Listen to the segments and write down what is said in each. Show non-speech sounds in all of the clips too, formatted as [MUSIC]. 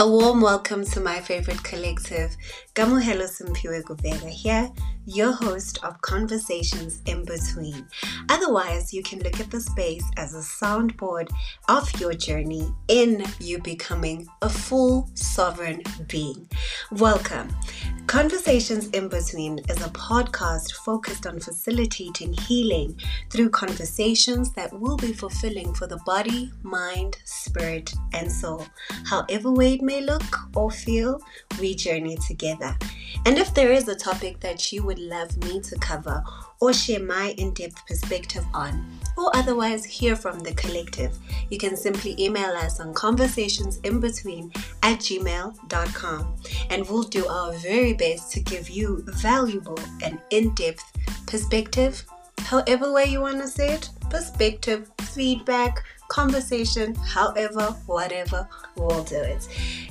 A warm welcome to my favorite collective, Kamohelo Simpiwe Gubega here, your host of Conversations in Between. Otherwise, you can look at the space as a soundboard of your journey in you becoming a full sovereign being. Welcome. Conversations in Between is a podcast focused on facilitating healing through conversations that will be fulfilling for the body, mind, spirit, and soul. However way it may look or feel, we journey together. And if there is a topic that you would love me to cover or share my in depth perspective on, or otherwise hear from the collective, you can simply email us on conversationsinbetween at gmail.com and we'll do our very best to give you valuable and in depth perspective, however way you want to say it, perspective, feedback, conversation, however, whatever, we'll do it.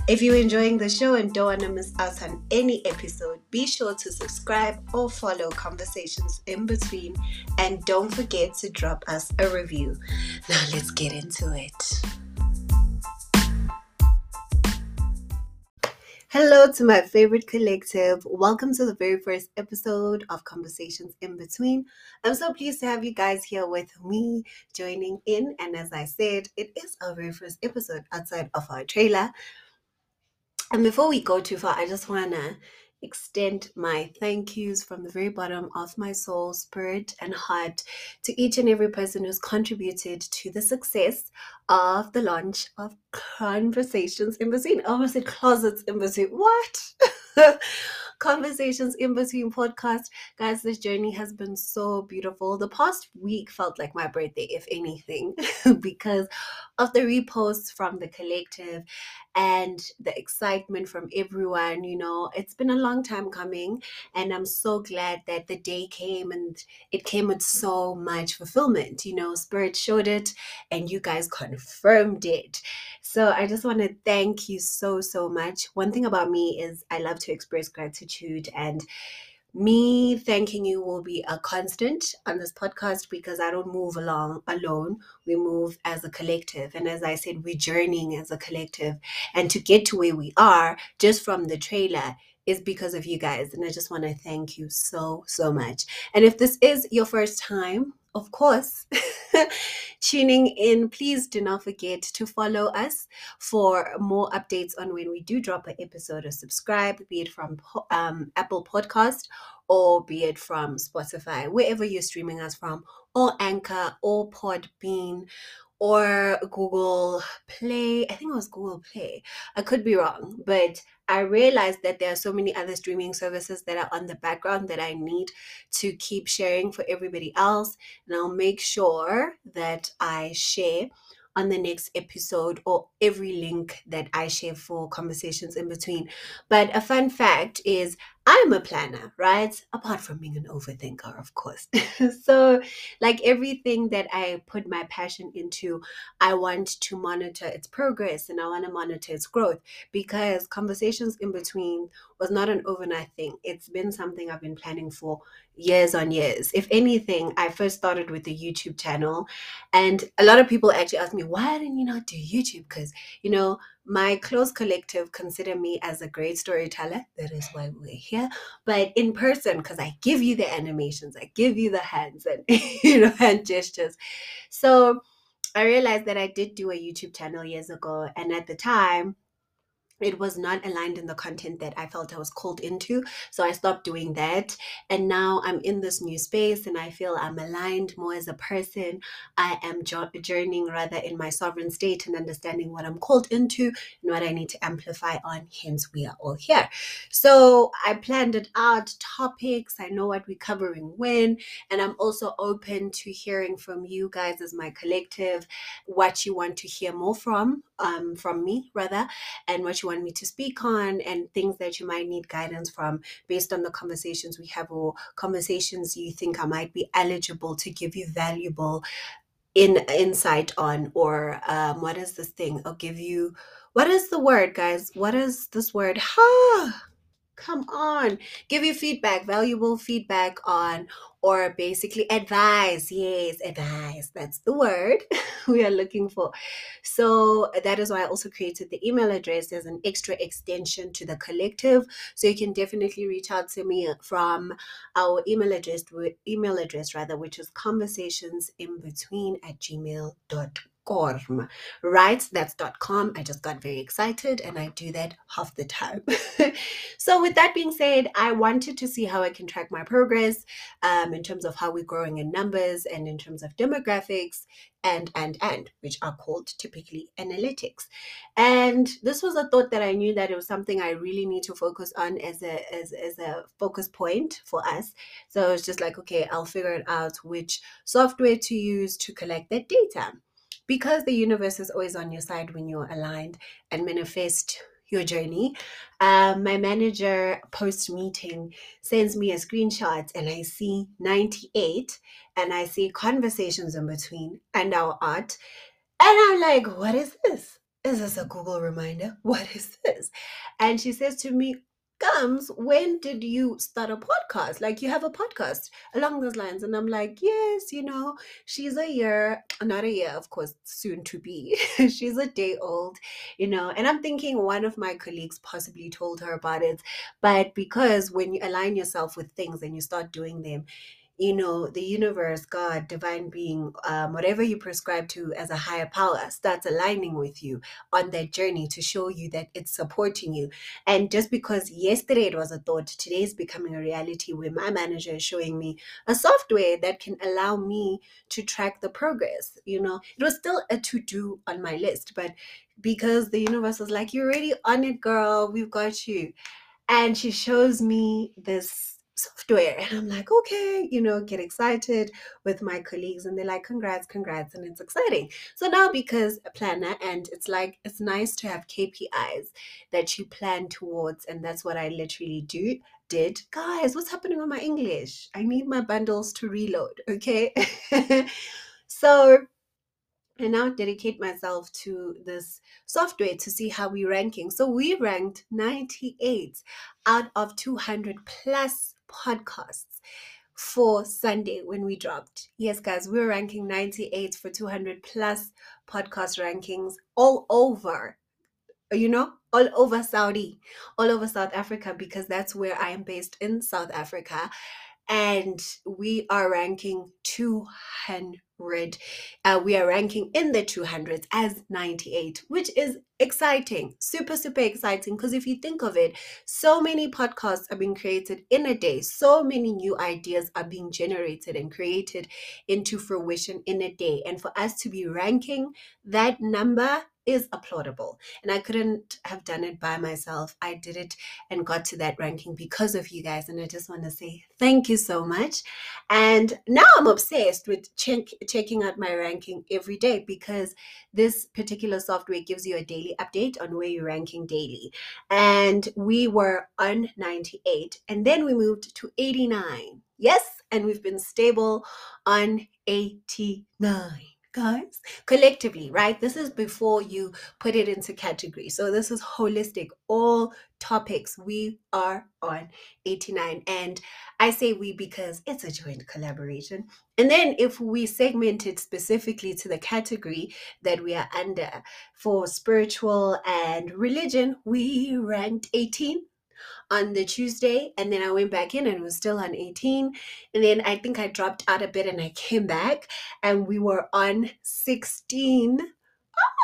If you're enjoying the show and don't want to miss out on any episode, be sure to subscribe or follow Conversations in Between and don't forget to drop us a review. Now let's get into it. Hello to my favorite collective. Welcome to the very first episode of Conversations in Between. I'm so pleased to have you guys here with me joining in. And as I said, it is our very first episode outside of our trailer. And before we go too far, I just want to extend my thank yous from the very bottom of my soul, spirit, and heart to each and every person who's contributed to the success of the launch of Conversations in Between. Oh, I almost said Closets in Between. What? [LAUGHS] Conversations in Between podcast. Guys, this journey has been so beautiful. The past week felt like my birthday, if anything, [LAUGHS] because of the reposts from the collective and the excitement from everyone. You know, it's been a long time coming, and I'm so glad that the day came and it came with so much fulfillment. You know, Spirit showed it, and you guys confirmed it. So I just want to thank you so, so much. One thing about me is I love to express gratitude and me thanking you will be a constant on this podcast because I don't move along alone. We move as a collective. And as I said, we're journeying as a collective. And to get to where we are just from the trailer is because of you guys. And I just want to thank you so, so much. And if this is your first time, of course, [LAUGHS] tuning in, please do not forget to follow us for more updates on when we do drop an episode or subscribe, be it from um, Apple Podcast or be it from Spotify, wherever you're streaming us from, or Anchor or Podbean or Google Play. I think it was Google Play. I could be wrong, but I realized that there are so many other streaming services that are on the background that I need to keep sharing for everybody else. And I'll make sure that I share on the next episode or every link that I share for conversations in between. But a fun fact is I'm a planner, right? Apart from being an overthinker, of course. [LAUGHS] so, like everything that I put my passion into, I want to monitor its progress and I want to monitor its growth because conversations in between was not an overnight thing. It's been something I've been planning for years on years. If anything, I first started with the YouTube channel, and a lot of people actually ask me, why didn't you not do YouTube? Because, you know, my close collective consider me as a great storyteller. That is why we're here. But in person, because I give you the animations, I give you the hands and [LAUGHS] you know hand gestures. So I realized that I did do a YouTube channel years ago, and at the time it was not aligned in the content that I felt I was called into. So I stopped doing that. And now I'm in this new space and I feel I'm aligned more as a person. I am journeying rather in my sovereign state and understanding what I'm called into and what I need to amplify on. Hence, we are all here. So I planned it out topics. I know what we're covering when. And I'm also open to hearing from you guys as my collective what you want to hear more from, um, from me rather, and what you want me to speak on and things that you might need guidance from based on the conversations we have or conversations you think I might be eligible to give you valuable in insight on or um, what is this thing? I'll give you what is the word guys? What is this word? Ha Come on, give you feedback, valuable feedback on, or basically advice. Yes, advice. That's the word [LAUGHS] we are looking for. So that is why I also created the email address as an extra extension to the collective. So you can definitely reach out to me from our email address, email address rather, which is conversations in between at gmail.com corm, right? That's .com. I just got very excited and I do that half the time. [LAUGHS] so with that being said, I wanted to see how I can track my progress um, in terms of how we're growing in numbers and in terms of demographics and and and which are called typically analytics and this was a thought that i knew that it was something i really need to focus on as a as, as a focus point for us so it's just like okay i'll figure it out which software to use to collect that data because the universe is always on your side when you're aligned and manifest your journey. Um, my manager post meeting sends me a screenshot and I see 98 and I see conversations in between and our art. And I'm like, what is this? Is this a Google reminder? What is this? And she says to me, comes when did you start a podcast? Like you have a podcast along those lines. And i'm like yes you know she's a year not a year of course soon to be. [LAUGHS] She's a day old you know and i'm thinking one of my colleagues possibly told her about it. But because when you align yourself with things and you start doing them you know, the universe, God, divine being, um, whatever you prescribe to as a higher power starts aligning with you on that journey to show you that it's supporting you. And just because yesterday it was a thought, today is becoming a reality where my manager is showing me a software that can allow me to track the progress. You know, it was still a to do on my list, but because the universe was like, You're already on it, girl, we've got you. And she shows me this software. And I'm like, okay, you know, get excited with my colleagues. And they're like, congrats, congrats. And it's exciting. So now, because a planner, and it's like, it's nice to have KPIs that you plan towards. And that's what I literally do. Did guys, what's happening with my English? I need my bundles to reload. Okay. [LAUGHS] so and now dedicate myself to this software to see how we're ranking. So we ranked 98 out of 200 plus podcasts for Sunday when we dropped. Yes, guys, we're ranking 98 for 200 plus podcast rankings all over, you know, all over Saudi, all over South Africa, because that's where I am based in South Africa and we are ranking 200 uh, we are ranking in the 200s as 98 which is exciting super super exciting because if you think of it so many podcasts are being created in a day so many new ideas are being generated and created into fruition in a day and for us to be ranking that number is applaudable. And I couldn't have done it by myself. I did it and got to that ranking because of you guys. And I just want to say thank you so much. And now I'm obsessed with check, checking out my ranking every day because this particular software gives you a daily update on where you're ranking daily. And we were on 98 and then we moved to 89. Yes, and we've been stable on 89 guys collectively right? This is before you put it into category. So this is holistic. All topics we are on 89 and i say we because it's a joint collaboration. And then if we segment it specifically to the category that we are under for spiritual and religion we ranked 18 on the Tuesday, and then I went back in and was still on 18. And then I think I dropped out a bit and I came back and we were on 16.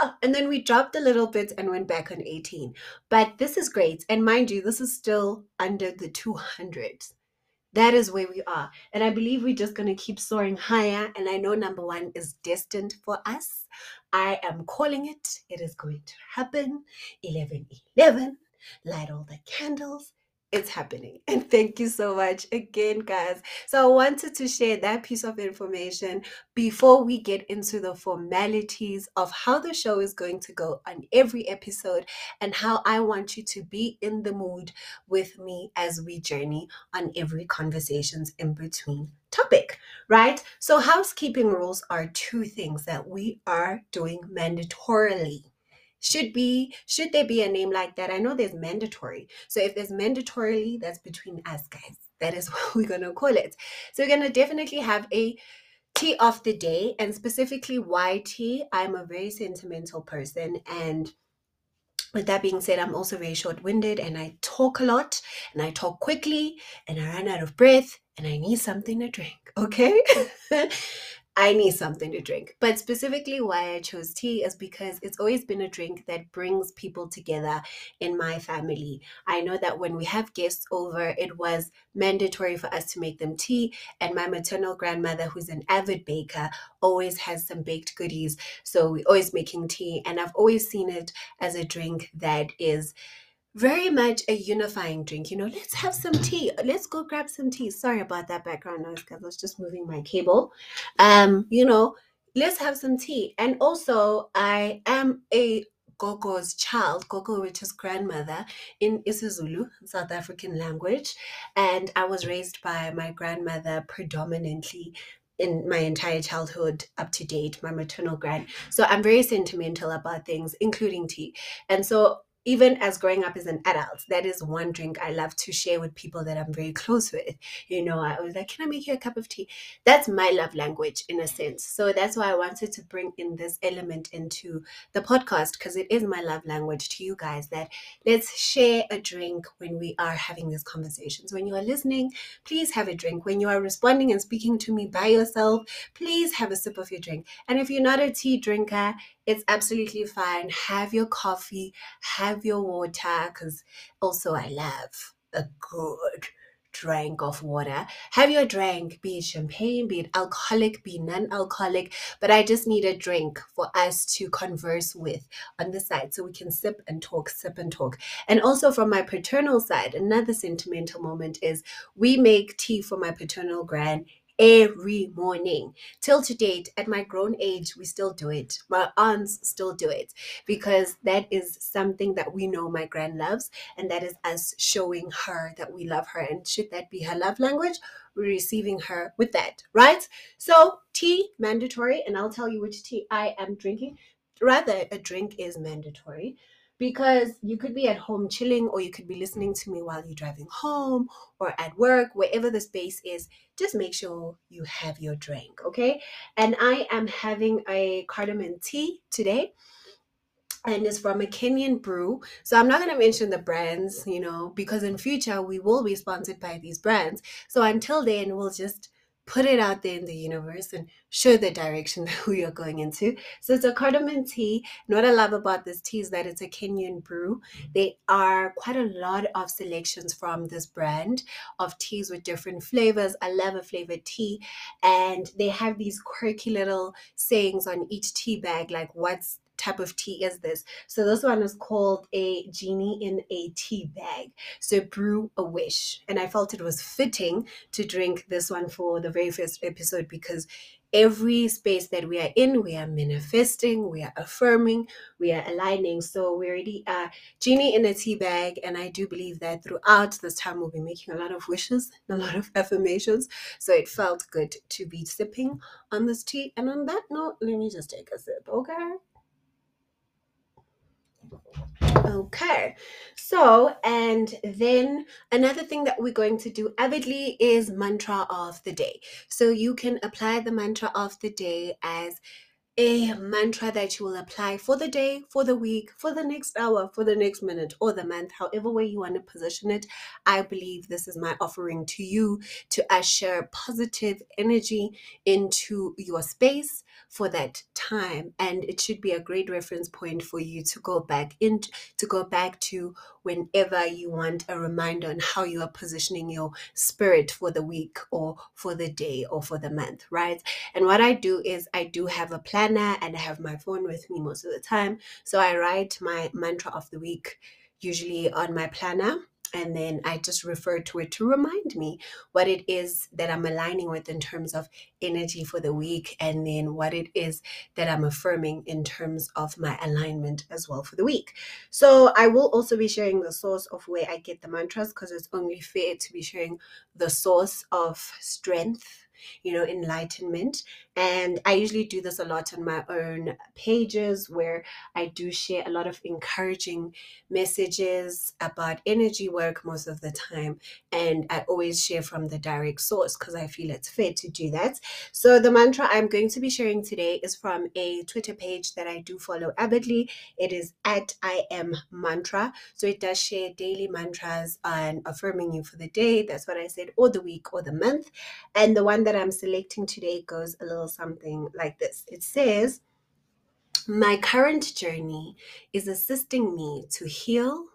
Ah, and then we dropped a little bit and went back on 18. But this is great. And mind you, this is still under the 200s. That is where we are. And I believe we're just going to keep soaring higher. And I know number one is destined for us. I am calling it. It is going to happen. 11 11 light all the candles. It's happening. [LAUGHS] And thank you so much again, guys. So, I wanted to share that piece of information before we get into the formalities of how the show is going to go on every episode and how I want you to be in the mood with me as we journey on every conversations in between topic, right? So, housekeeping rules are two things that we are doing mandatorily should be should there be a name like that i know there's mandatory so if there's mandatorily that's between us guys that is [LAUGHS] what we're going to call it so we're going to definitely have a tea of the day and specifically why tea i'm a very sentimental person and with that being said, I'm also very short winded and I talk a lot and I talk quickly and I run out of breath and I need something to drink. [LAUGHS] Okay. [LAUGHS] I need something to drink. But specifically, why I chose tea is because it's always been a drink that brings people together in my family. I know that when we have guests over, it was mandatory for us to make them tea. And my maternal grandmother, who's an avid baker, always has some baked goodies. So we're always making tea. And I've always seen it as a drink that is very much a unifying drink. You know, let's have some tea. Let's go grab some tea. Sorry about that background noise because I was just moving my cable. Um, you know, let's have some tea. And also, I am a Gogo's child, Gogo, which is grandmother in isiZulu, South African language. And I was raised by my grandmother predominantly in my entire childhood up to date, my maternal grand. So I'm very sentimental about things, including tea. And so even as growing up as an adult, that is one drink I love to share with people that I'm very close with. You know, I was like, can I make you a cup of tea? That's my love language in a sense. So that's why I wanted to bring in this element into the podcast because it is my love language to you guys that let's share a drink when we are having these conversations. When you are listening, please have a drink. When you are responding and speaking to me by yourself, please have a sip of your drink. And if you're not a tea drinker, it's absolutely fine. Have your coffee, have your water, because also I love a good drink of water. Have your drink, be it champagne, be it alcoholic, be non alcoholic, but I just need a drink for us to converse with on the side so we can sip and talk, sip and talk. And also from my paternal side, another sentimental moment is we make tea for my paternal grand every morning. Till to date, at my grown age, we still do it. My aunts still do it because that is something that we know my grand loves, and that is us showing her that we love her. And should that be her love language, we're receiving her with that, right? So, tea mandatory, and I'll tell you which tea I am drinking. Rather, a drink is mandatory because you could be at home chilling or you could be listening to me while you're driving home or at work, wherever the space is. Just make sure you have your drink, okay? And I am having a cardamom tea today and it's from a Kenyan brew. So I'm not going to mention the brands, you know, because in future we will be sponsored by these brands. So until then, we'll just put it out there in the universe and show the direction [LAUGHS] that we are going into. So it's a cardamom tea. And what I love about this tea is that it's a Kenyan brew. There are quite a lot of selections from this brand of teas with different flavors. I love a flavored tea. And they have these quirky little sayings on each tea bag, like what's type of tea is this? So this one is called a genie in a tea bag. So brew a wish. And I felt it was fitting to drink this one for the very first episode because every space that we are in, we are manifesting, we are affirming, we are aligning. So we already are genie in a tea bag. And I do believe that throughout this time, we'll be making a lot of wishes, [LAUGHS] a lot of affirmations. So it felt good to be sipping on this tea. And on that note, let me just take a sip, okay? Okay, so and then another thing that we're going to do avidly is mantra of the day. So you can apply the mantra of the day as a mantra that you will apply for the day, for the week, for the next hour, for the next minute, or the month, however way you want to position it. I believe this is my offering to you to usher positive energy into your space for that time. And it should be a great reference point for you to go back in to go back to whenever you want a reminder on how you are positioning your spirit for the week or for the day or for the month, right? And what I do is I do have a planner and I have my phone with me most of the time. So I write my mantra of the week usually on my planner and then I just refer to it to remind me what it is that I'm aligning with in terms of energy for the week, and then what it is that I'm affirming in terms of my alignment as well for the week. So I will also be sharing the source of where I get the mantras because it's only fair to be sharing the source of strength you know, enlightenment And I usually do this a lot on my own pages where I do share a lot of encouraging messages about energy work most of the time. And I always share from the direct source because I feel it's fair to do that. So the mantra I'm going to be sharing today is from a Twitter page that I do follow avidly. It is at I am mantra. So it does share daily mantras and affirming you for the day. That's what I said, or the week or the month. And the one that I'm selecting today goes a little something like this. It says, my current journey is assisting me to heal,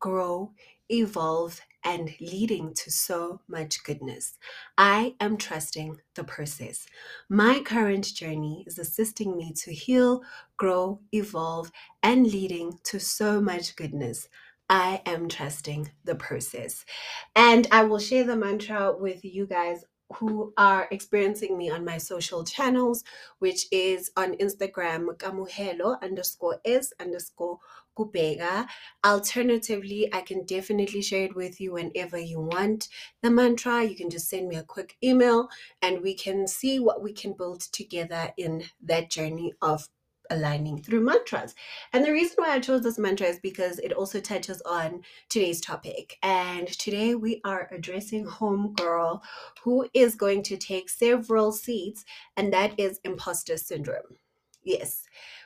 grow, evolve, and leading to so much goodness. I am trusting the process. My current journey is assisting me to heal, grow, evolve, and leading to so much goodness. I am trusting the process. And I will share the mantra with you guys who are experiencing me on my social channels, which is on Instagram, kamuhelo underscore s underscore kubega. Alternatively, I can definitely share it with you whenever you want the mantra. You can just send me a quick email and we can see what we can build together in that journey of aligning through mantras. And the reason why I chose this mantra is because it also touches on today's topic. And today we are addressing Homegirl, who is going to take several seats, and that is imposter syndrome. Yes,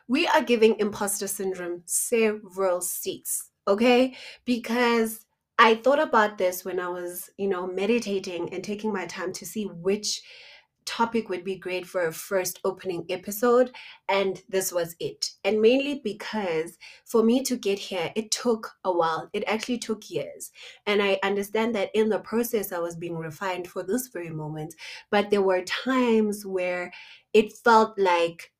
we are giving imposter syndrome several seats, okay? Because I thought about this when I was, you know, meditating and taking my time to see which topic would be great for a first opening episode and this was it. And mainly because for me to get here it took a while. It actually took years. And i understand that in the process i was being refined for this very moment but there were times where it felt like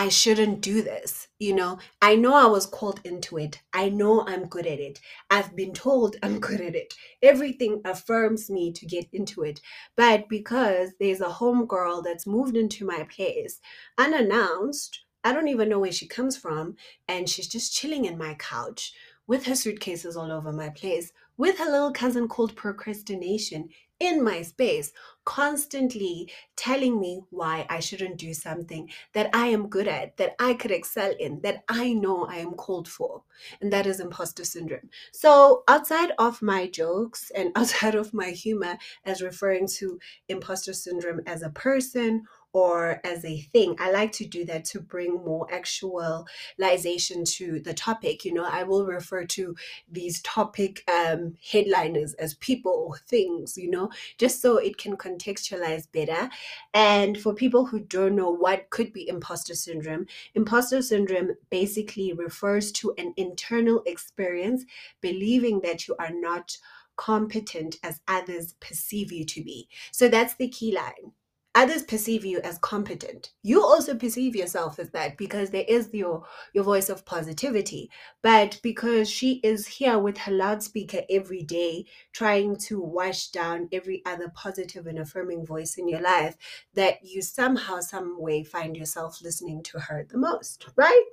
I shouldn't do this. You know, I know I was called into it. I know I'm good at it. I've been told I'm [LAUGHS] good at it. Everything affirms me to get into it. But because there's a homegirl that's moved into my place unannounced, I don't even know where she comes from, and she's just chilling in my couch with her suitcases all over my place, with her little cousin called procrastination in my space, constantly telling me why I shouldn't do something that I am good at, that I could excel in, that I know I am called for. And that is imposter syndrome. So, outside of my jokes and [LAUGHS] outside of my humor as referring to imposter syndrome as a person or as a thing. I like to do that to bring more actualization to the topic. You know, I will refer to these topic um, headliners as people or things, you know, just so it can contextualize better. And for people who don't know what could be imposter syndrome, imposter syndrome basically refers to an internal experience believing that you are not competent as others perceive you to be. So that's the key line others perceive you as competent. You also perceive yourself as that because there is your your voice of positivity. But because she is here with her loudspeaker every day trying to wash down every other positive and affirming voice in your life that you somehow some way find yourself listening to her the most right?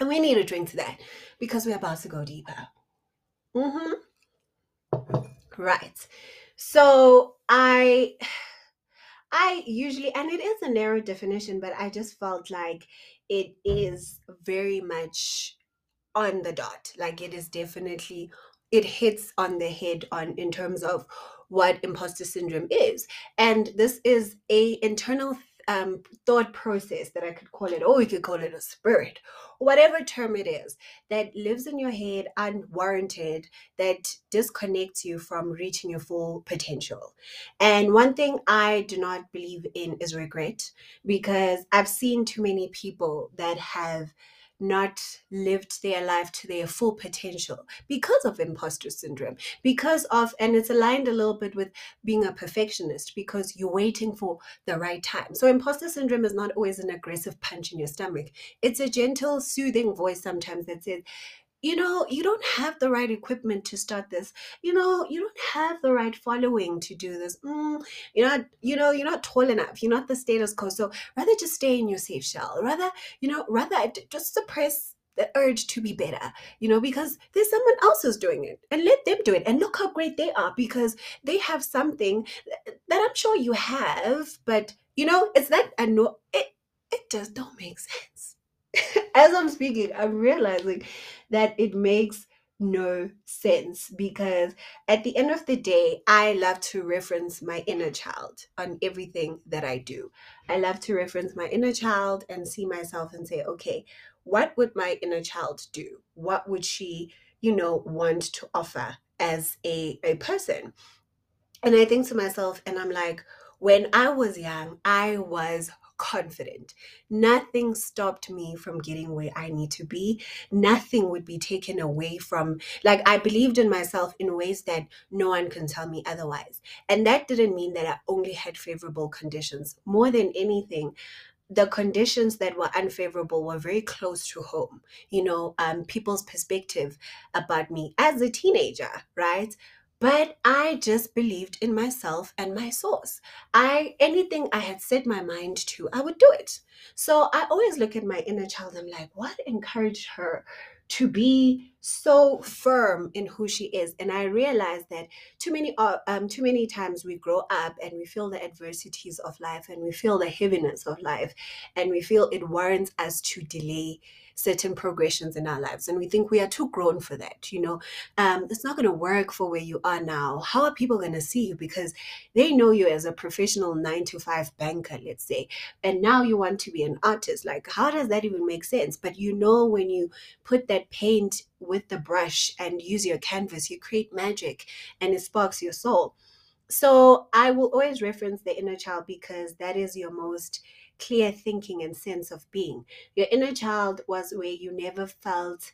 And we need a drink to that because we're about to go deeper. Mm-hmm. Right. So i I usually, and it is a narrow definition, but I just felt like it is very much on the dot. Like it is definitely, it hits on the head on in terms of what imposter syndrome is. And this is a internal um, thought process that I could call it, or we could call it a spirit, whatever term it is, that lives in your head unwarranted, that disconnects you from reaching your full potential. And one thing I do not believe in is regret, because I've seen too many people that have not lived their life to their full potential because of imposter syndrome, because of, and it's aligned a little bit with being a perfectionist because you're waiting for the right time. So, imposter syndrome is not always an aggressive punch in your stomach, it's a gentle, soothing voice sometimes that says, you know, you don't have the right equipment to start this. You know, you don't have the right following to do this. Mm, you're not, you know, you're not tall enough. You're not the status quo. So rather just stay in your safe shell. Rather, you know, rather just suppress the urge to be better, you know, because there's someone else who's doing it and let them do it. And look how great they are because they have something that I'm sure you have, but You know, it's that I know it it just don't make sense. [LAUGHS] As I'm speaking, I'm realizing that it makes no sense because at the end of the day, I love to reference my inner child on everything that I do. I love to reference my inner child and see myself and say, okay, what would my inner child do? What would she, you know, want to offer as a, a person? And I think to myself, and I'm like, when I was young, I was confident. Nothing stopped me from getting where I need to be. Nothing would be taken away from, like, I believed in myself in ways that no one can tell me otherwise. And that didn't mean that I only had favorable conditions. More than anything, the conditions that were unfavorable were very close to home. You know, um, people's perspective about me as a teenager, right? But I just believed in myself and my source. I anything I had set my mind to, I would do it. So I always look at my inner child. I'm like, what encouraged her to be so firm in who she is? And I realized that too many uh, um too many times we grow up and we feel the adversities of life and we feel the heaviness of life and we feel it warrants us to delay certain progressions in our lives and we think we are too grown for that you know? Um, it's not going to work for where you are now. How are people going to see you? Because they know you as a professional nine to five banker let's say and now you want to be an artist. Like how does that even make sense? But you know when you put that paint with the brush and use your canvas you create magic and it sparks your soul. So i will always reference the inner child because that is your most clear thinking and sense of being. Your inner child was where you never felt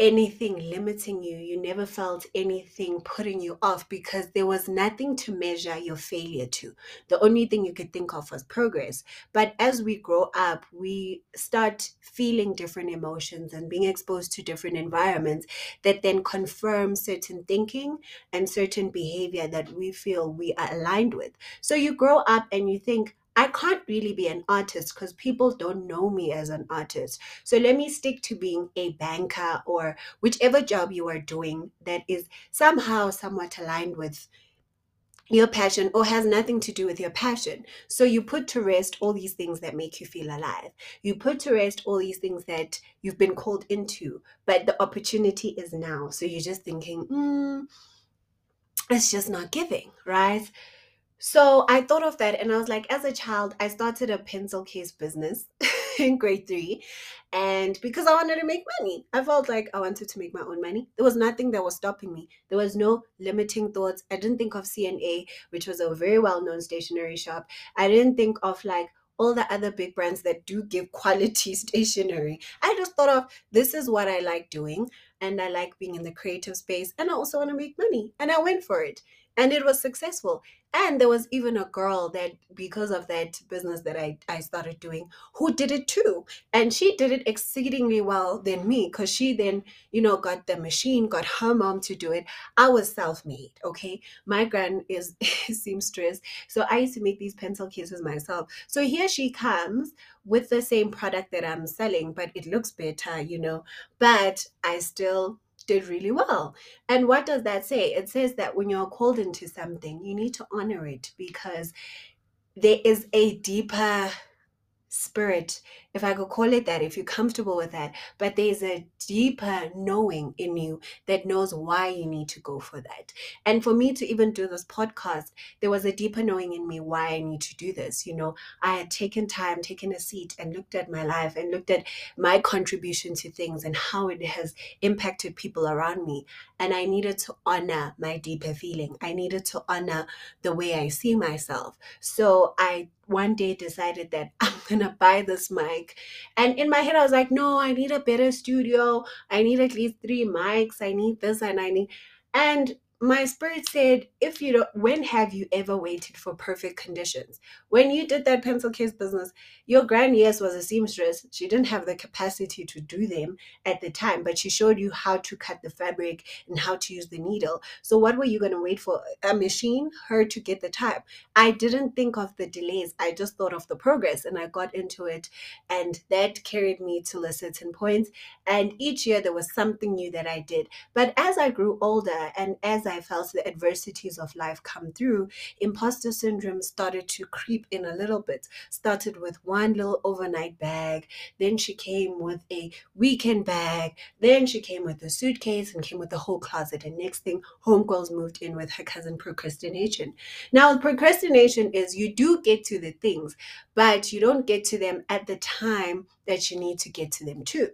anything limiting you. You never felt anything putting you off because there was nothing to measure your failure to. The only thing you could think of was progress. But as we grow up, we start feeling different emotions and being exposed to different environments that then confirm certain thinking and certain behavior that we feel we are aligned with. So you grow up and you think, I can't really be an artist because people don't know me as an artist. So let me stick to being a banker or whichever job you are doing that is somehow somewhat aligned with your passion or has nothing to do with your passion. So you put to rest all these things that make you feel alive. You put to rest all these things that you've been called into, but the opportunity is now. So you're just thinking, mm, it's just not giving, right? So I thought of that and I was like, as a child, I started a pencil case business [LAUGHS] in grade three. And because I wanted to make money, I felt like I wanted to make my own money. There was nothing that was stopping me. There was no limiting thoughts. I didn't think of CNA, which was a very well known stationery shop. I didn't think of like, all the other big brands that do give [LAUGHS] quality stationery. I just thought of this is what I like doing and I like being in the creative space and I also want to make money and I went for it and it was successful and there was even a girl that because of that business that I, I started doing who did it too. And she did it exceedingly well than me because she then you know got the machine got her mom to do it. I was self-made okay? My grand [LAUGHS] is seamstress so i used to make these pencil cases myself. So here she comes with the same product that i'm selling but it looks better you know? But i still did really well. And what does that say? It says that when you're called into something, you need to honor it because there is a deeper spirit, if I could call it that, if you're comfortable with that. But there's a deeper knowing in you that knows why you need to go for that. And for me to even do this podcast, there was a deeper knowing in me why I need to do this. You know, I had taken time, taken a seat, and looked at my life and looked at my contribution to things and how it has impacted people around me. And I needed to honor my deeper feeling. I needed to honor the way I see myself. So I one day decided that [LAUGHS] I'm gonna buy this mic. And in my head, I was like, no, I need a better studio. I need at least three mics. I need this and I need. And my spirit said, if you don't, when have you ever waited for perfect conditions? When you did that pencil case business, your grand yes was a seamstress. She didn't have the capacity to do them at the time, but she showed you how to cut the fabric and how to use the needle. So what were you going to wait for? A machine? Her to get the time. I didn't think of the delays. I just thought of the progress and I got into it. And that carried me to a certain point. And each year there was something new that I did. But as I grew older and as felt the adversities of life come through, imposter syndrome started to creep in a little bit. Started with one little overnight bag, then she came with a weekend bag, then she came with a suitcase and came with the whole closet. And next thing, homegirls moved in with her cousin procrastination. Now, procrastination is you do get to the things, but you don't get to them at the time that you need to get to them too.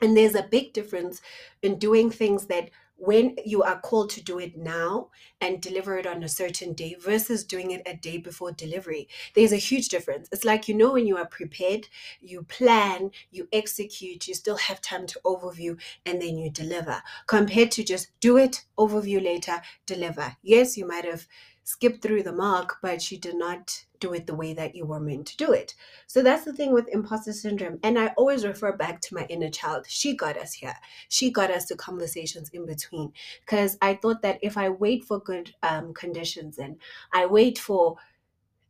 And there's a big difference in doing things that when you are called to do it now and deliver it on a certain day versus doing it a day before delivery, there's a huge difference. It's like you know when you are prepared, you plan, you execute, you still have time to overview, and then you deliver, compared to just do it, overview later, deliver. Yes, you might have skipped through the mark, but you did not do it the way that you were meant to do it. So that's the thing with imposter syndrome. And I always refer back to my inner child. She got us here. She got us to conversations in between. Because I thought that if I wait for good um, conditions and I wait for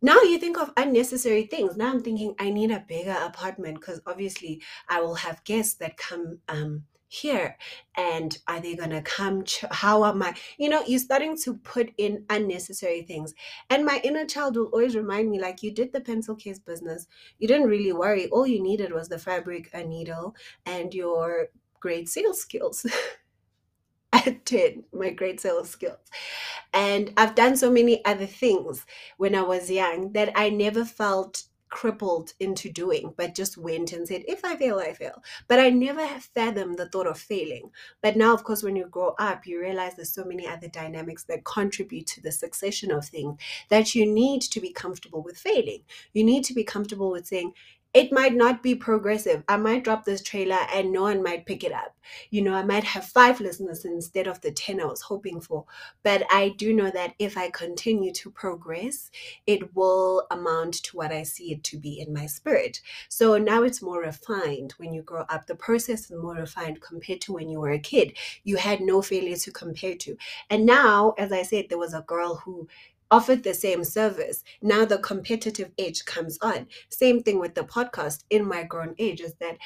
now you think of unnecessary things. Now I'm thinking I need a bigger apartment because obviously I will have guests that come um, here and are they going to come ch- how am i you know you're starting to put in unnecessary things. And my inner child will always remind me like you did the pencil case business you didn't really worry all you needed was the fabric a needle and your great sales skills. [LAUGHS] At 10 my great sales skills. And i've done so many other things when i was young that i never felt crippled into doing, but just went and said, if I fail, I fail. But I never fathomed the thought of failing. But now, of course, when you grow up, you realize there's so many other dynamics that contribute to the succession of things that you need to be comfortable with failing. You need to be comfortable with saying, it might not be progressive. I might drop this trailer and no one might pick it up. You know, I might have five listeners instead of the 10 I was hoping for. But I do know that if I continue to progress, it will amount to what I see it to be in my spirit. So now it's more refined when you grow up. The process is more refined compared to when you were a kid. You had no failure to compare to. And now, as I said, there was a girl who offered the same service. Now the competitive edge comes on. Same thing with the podcast in my grown age is that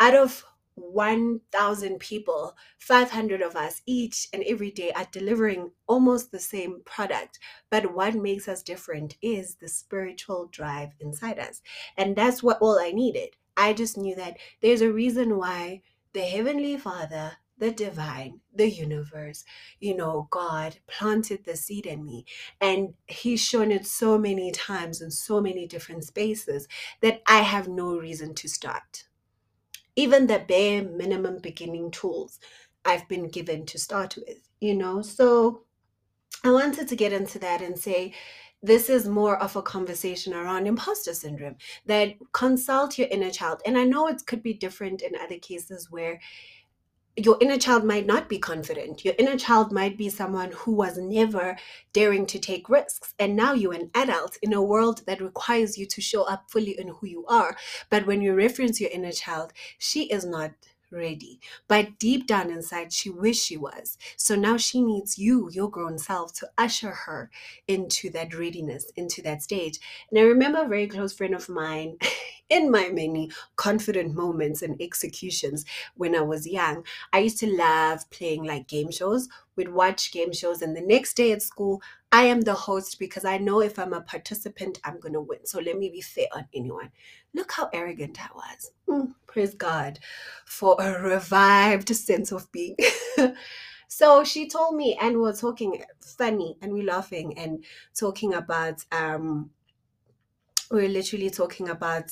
out of 1,000 people, 500 of us each and every day are delivering almost the same product. But what makes us different is the spiritual drive inside us. And that's what all I needed. I just knew that there's a reason why the Heavenly Father the divine, the universe, you know, God planted the seed in me. And He's shown it so many times in so many different spaces that I have no reason to start. Even the bare minimum beginning tools I've been given to start with, you know. So I wanted to get into that and say, this is more of a conversation around imposter syndrome that consult your inner child and i know it could be different in other cases where your inner child might not be confident. Your inner child might be someone who was never daring to take risks. And now you're an adult in a world that requires you to show up fully in who you are. But when you reference your inner child, she is not ready. But deep down inside, she wished she was. So now she needs you, your grown self, to usher her into that readiness, into that stage. And I remember a very close friend of mine [LAUGHS] in my many confident moments and executions when I was young. I used to love playing like game shows. We'd watch game shows, and the next day at school, I am the host because I know if I'm a participant, I'm going to win. So let me be fair on anyone. Look how arrogant I was. Mm, praise God for a revived sense of being. [LAUGHS] so she told me, and we were talking funny, and we laughing and talking about um, we are literally talking about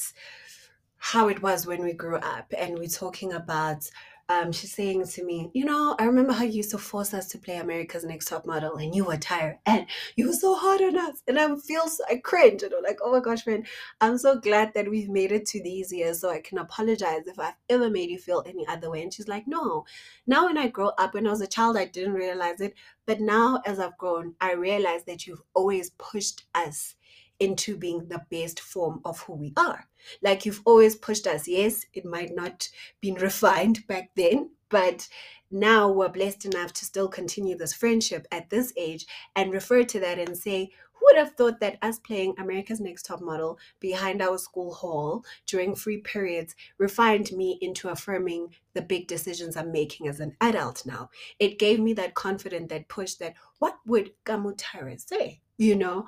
how it was when we grew up and we're talking about um, she's saying to me, you know, I remember how you used to force us to play America's Next Top Model, and you were tired, and you were so hard on us, and I feel so, I cringe, you know, like, oh my gosh, friend, I'm so glad that we've made it to these years, so I can apologize if I've ever made you feel any other way. And she's like, no. Now, when I grow up, when I was a child, I didn't realize it, but now as I've grown, I realize that you've always pushed us into being the best form of who we are. Like you've always pushed us. Yes, it might not been [LAUGHS] refined back then, but now we're blessed enough to still continue this friendship at this age and refer to that and say Who would have thought that us playing America's Next Top Model behind our school hall during free periods refined me into affirming the big decisions I'm making as an adult now? It gave me that confidence, that push that what would Gamutara say? You know?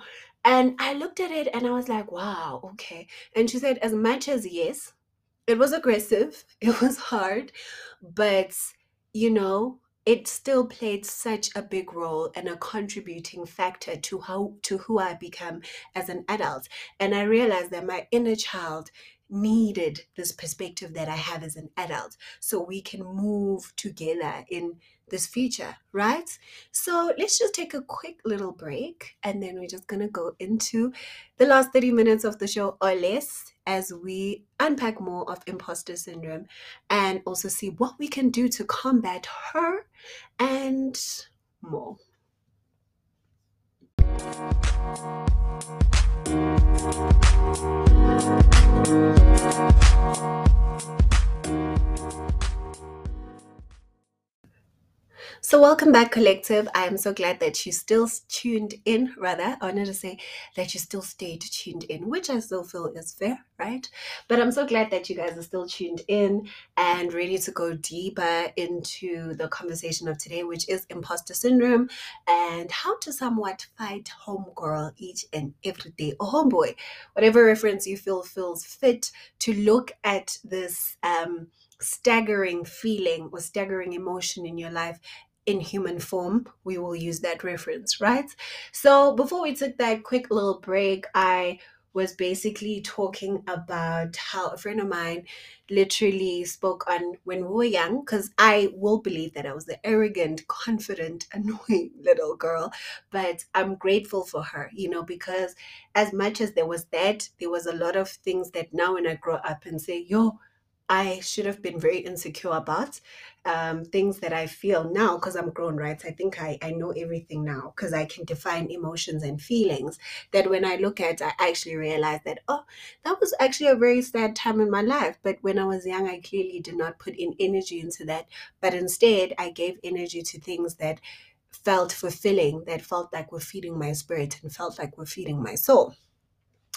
And I looked at it and I was like, wow, okay. And she said, as much as yes, it was aggressive, [LAUGHS] it was hard, but you know, it still played such a big role and a contributing factor to how to who I become as an adult. And I realized that my inner child needed this perspective that I have as an adult so we can move together in this future, right? So let's just take a quick little break and then we're just going to go into the last 30 minutes of the show or less as we unpack more of imposter syndrome and also see what we can do to combat her and more. So, welcome back, collective. I am so glad that you still tuned in. Rather, I wanted to say that you still stayed tuned in, which I still feel is fair, right? But I'm so glad that you guys are still tuned in and ready to go deeper into the conversation of today, which is imposter syndrome and how to somewhat fight homegirl each and every day, or homeboy, whatever reference you feel feels fit to look at this. Um, staggering feeling or staggering emotion in your life in human form, we will use that reference, right? So before we took that quick little break, I was basically talking about how a friend of mine literally spoke on when we were young, because I will believe that I was the arrogant, confident, [LAUGHS] annoying little girl. But I'm grateful for her, you know, because as much as there was that, there was a lot of things that now when I grow up and say, yo, I should have been very insecure about um, things that I feel now because I'm grown, right? I think I, I know everything now because I can define emotions and feelings that when I look at, I actually realize that, oh, that was actually a very sad time in my life. But when I was young, I clearly did not put in energy into that. But instead, I gave energy to things that felt fulfilling, that felt like were feeding my spirit and felt like were feeding my soul.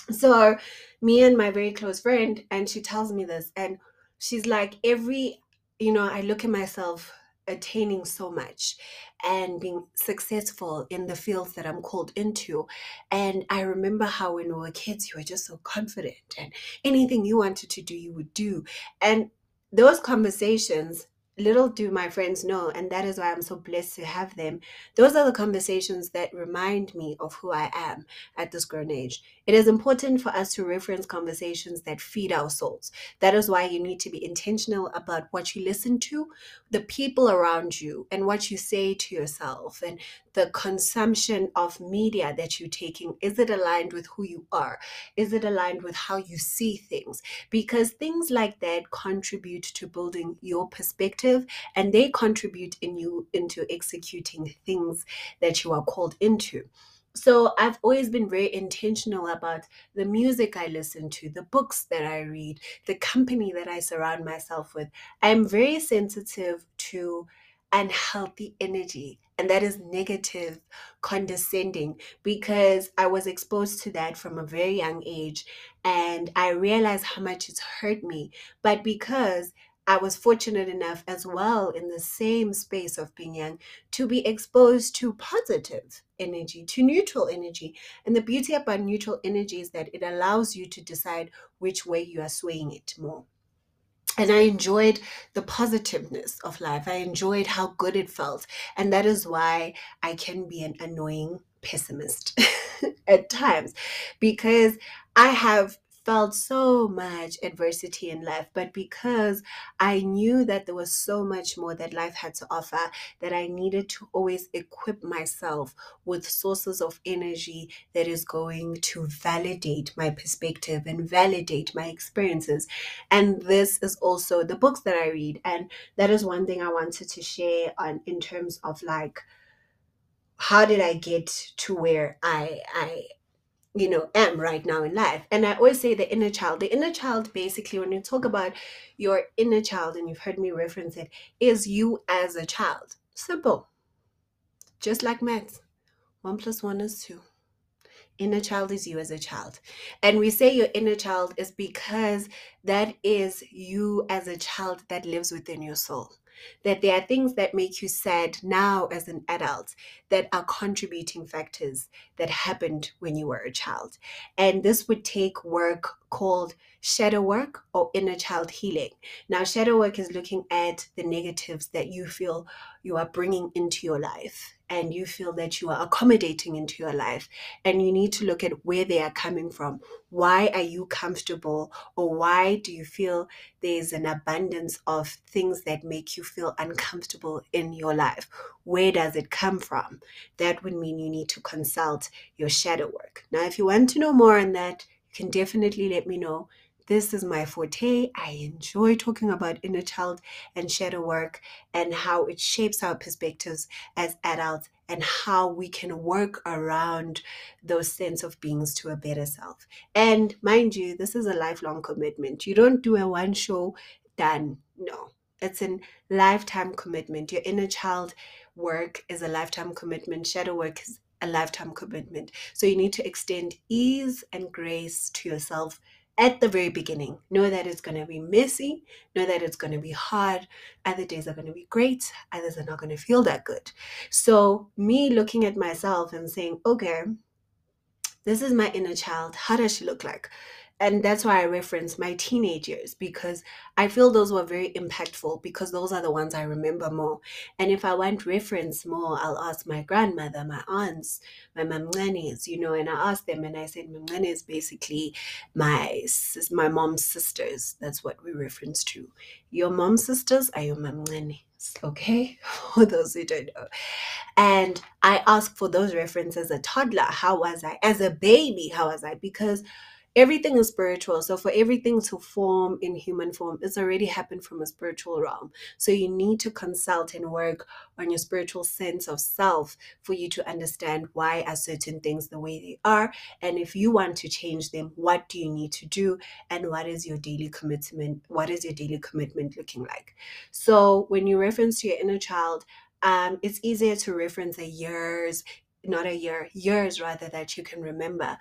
So, me and my very close friend, and she tells me this, and she's like every you know i look at myself attaining so much and being successful in the fields that I'm called into. And I remember how when we were kids, you were just so confident and anything you wanted to do, you would do. And those conversations little do my friends know, and that is why I'm so blessed to have them. Those are the conversations that remind me of who I am at this grown age. It is important for us to reference conversations that feed our souls. That is why you need to be intentional about what you listen to, the people around you, and what you say to yourself, and the consumption of media that you're taking. Is it aligned with who you are? Is it aligned with how you see things? Because things like that contribute to building your perspective and they contribute in you into executing things that you are called into so I've always been very intentional about the music I listen to, the books that I read, the company that I surround myself with. I'm very sensitive to unhealthy energy, and that is negative, condescending, because I was exposed to that from a very young age, and I realized how much it's hurt me. But because I was fortunate enough as well in the same space of being young to be exposed to positive energy, to neutral energy. And the beauty about neutral energy is that it allows you to decide which way you are swaying it more. And I enjoyed the positiveness of life. I enjoyed how good it felt. And that is why I can be an annoying pessimist [LAUGHS] at times because I have felt so much adversity in life, but because I knew that there was so much more that life had to offer, that I needed to always equip myself with sources of energy that is going to validate my perspective and validate my experiences. And this is also the books that I read. And that is one thing I wanted to share on in terms of like how did I get to where I I you know am right now in life. And i always say the inner child. The inner child basically when you talk about your inner child and you've heard me reference it is you as a child. Simple. Just like maths. One plus one is two. Inner child is you as a child. And we say your inner child is because that is you as a child that lives within your soul. That there are things that make you sad now as an adult that are contributing factors that happened when you were a child. And this would take work called shadow work or inner child healing. Now, shadow work is looking at the negatives that you feel you are bringing into your life and you feel that you are accommodating into your life and you need to look at where they are coming from why are you comfortable or why do you feel there's an abundance of things that make you feel uncomfortable in your life? Where does it come from? That would mean you need to consult your shadow work. Now if you want to know more on that you can definitely let me know. This is my forte. I enjoy talking about inner child and shadow work and how it shapes our perspectives as adults and how we can work around those sense of beings to a better self. And mind you, this is a lifelong commitment. You don't do a one show done. No. It's a lifetime commitment. Your inner child work is a lifetime commitment. Shadow work is a lifetime commitment. So you need to extend ease and grace to yourself at the very beginning. Know that it's going to be messy, know that it's going to be hard. Other days are going to be great, others are not going to feel that good. So, me looking at myself and saying, okay, this is my inner child. How does she look like? And that's why I reference my teenage years because I feel those were very impactful because those are the ones I remember more. And if I want reference more, I'll ask my grandmother, my aunts, my mamganis, you know, and I asked them and I said mamgani is basically my my mom's sisters. That's what we reference to. Your mom's sisters are your mamgani. Okay, [LAUGHS] for those who don't know. And I ask for those references as a toddler. How was I? As a baby, how was I? Because everything is spiritual. So for everything to form in human form, it's already happened from a spiritual realm. So you need to consult and work on your spiritual sense of self for you to understand why are certain things the way they are. And if you want to change them, what do you need to do? And what is your daily commitment? What is your daily commitment looking like? So when you reference to your inner child, um, it's easier to reference a years not a year, years rather, that you can remember.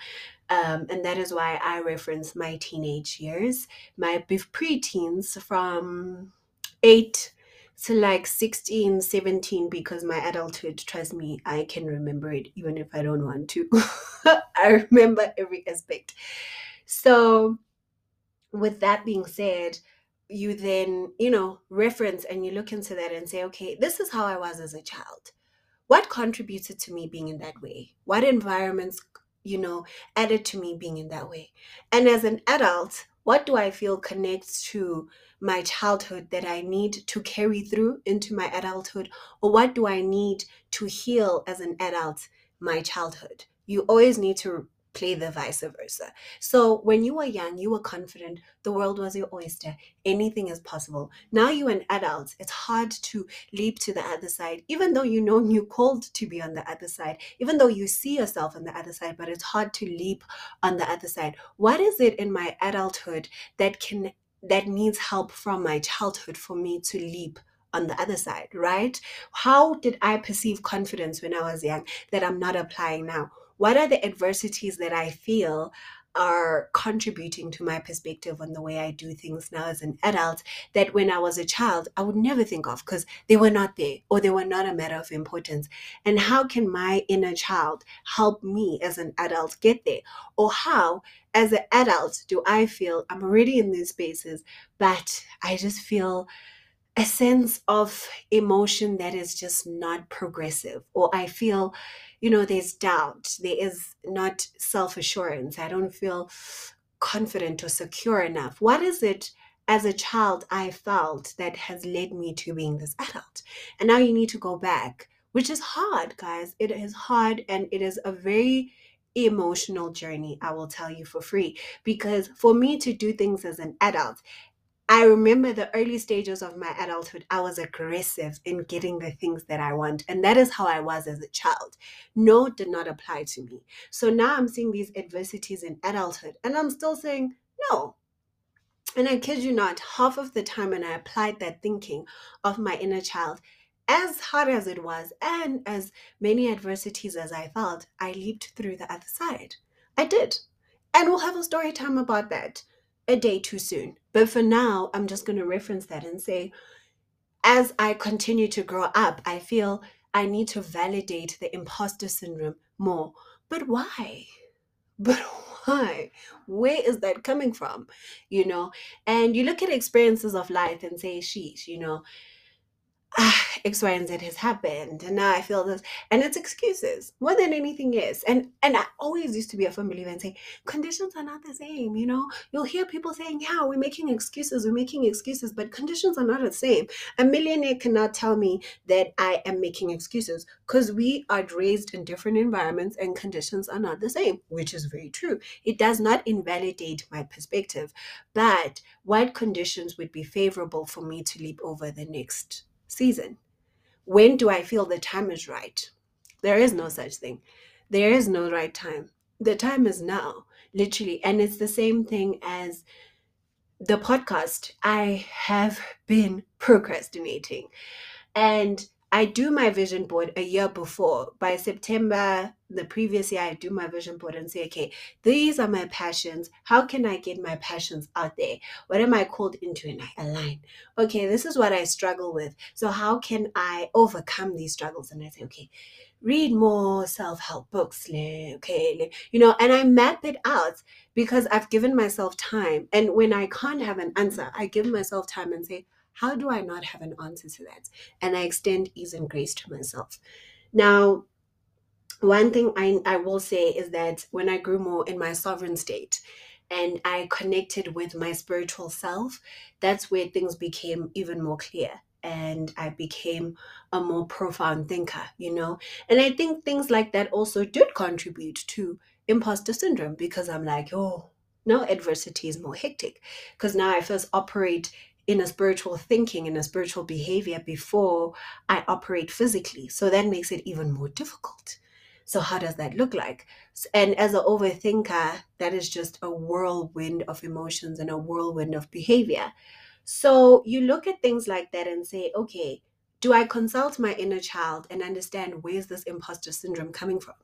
Um, and that is why I reference my teenage years, my preteens from eight to like 16, 17, because my adulthood, trust me, I can remember it even if I don't want to. [LAUGHS] I remember every aspect. So, with that being said, you then, you know, reference and you look into that and say, okay, this is how I was as a child what contributed to me being in that way? What environments, you know, added to me being in that way? And as an adult, what do I feel connects to my childhood that I need to carry through into my adulthood? Or what do I need to heal as an adult my childhood? You always need to the vice versa. So when you were young, you were confident, the world was your oyster, anything is possible. Now you're an adult, it's hard to leap to the other side, even though you know you're called to be on the other side, even though you see yourself on the other side, but it's hard to leap on the other side. What is it in my adulthood that can that needs help from my childhood for me to leap on the other side, right? How did I perceive confidence when I was young that I'm not applying now? What are the adversities that I feel are contributing to my perspective on the way I do things now as an adult that when I was a child I would never think of because they were not there or they were not a matter of importance. And how can my inner child help me as an adult get there? Or how, as an adult, do I feel I'm already in these spaces, but I just feel a sense of emotion that is just not progressive, or I feel you know, there's doubt, there is not self assurance. I don't feel confident or secure enough. What is it as a child I felt that has led me to being this adult? And now you need to go back, which is hard, guys. It is hard and it is a very emotional journey, I will tell you for free. Because for me to do things as an adult, I remember the early stages of my adulthood, I was aggressive in getting the things that I want. And that is how I was as a child. No did not apply to me. So now I'm seeing these adversities in adulthood, and I'm still saying no. And I kid you not, half of the time when I applied that thinking of my inner child, as hard as it was, and as many adversities as I felt, I leaped through the other side. I did. And we'll have a story time about that a day too soon. But for now, I'm just going to reference that and say, as I continue to grow up, I feel I need to validate the imposter syndrome more. But why? [LAUGHS] But why? Where is that coming from? You know, and you look at experiences of life and say, sheesh, you know, ah, X, Y, and Z has happened, and now I feel this, and it's excuses more than anything is. And and I always used to be a firm believer and say conditions are not the same. You know, you'll hear people saying, "Yeah, we're making excuses, we're making excuses," but conditions are not the same. A millionaire cannot tell me that I am making excuses because we are raised in different environments and conditions are not the same, which is very true. It does not invalidate my perspective, but what conditions would be favorable for me to leap over the next season? When do I feel the time is right? There is no such thing. There is no right time. The time is now, literally. And it's the same thing as the podcast. I have been procrastinating. And I do my vision board a year before. By September the previous year, I do my vision board and say, okay, these are my passions. How can I get my passions out there? What am I called into and I align? Okay, this is what I struggle with. So how can I overcome these struggles? And I say, okay, read more self-help books. Okay, you know, and I map it out because I've given myself time. And when I can't have an answer, I give myself time and say, how do I not have an answer to that? And I extend ease and grace to myself. Now, one thing I, I will say is that when I grew more in my sovereign state and I connected with my spiritual self, that's where things became even more clear and I became a more profound thinker, you know? And I think things like that also did contribute to imposter syndrome because I'm like, oh, no, adversity is more hectic because now I first operate in a spiritual thinking in a spiritual behavior before I operate physically. So that makes it even more difficult. So how does that look like? And as an overthinker, that is just a whirlwind of emotions and a whirlwind of behavior. So you look at things like that and say, okay, do I consult my inner child and understand where's this imposter syndrome coming from?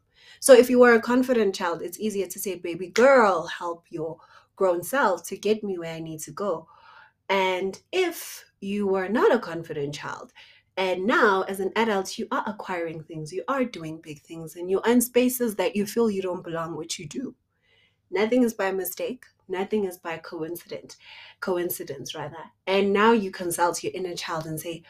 So if you were a confident child, it's easier to say, baby girl, help your grown self to get me where I need to go. And if you were not a confident child, and now as an adult, you are acquiring things, you are doing big things, and you're in spaces that you feel you don't belong, which you do. Nothing is by mistake, nothing is by coincidence, coincidence rather. And now you consult your inner child and say,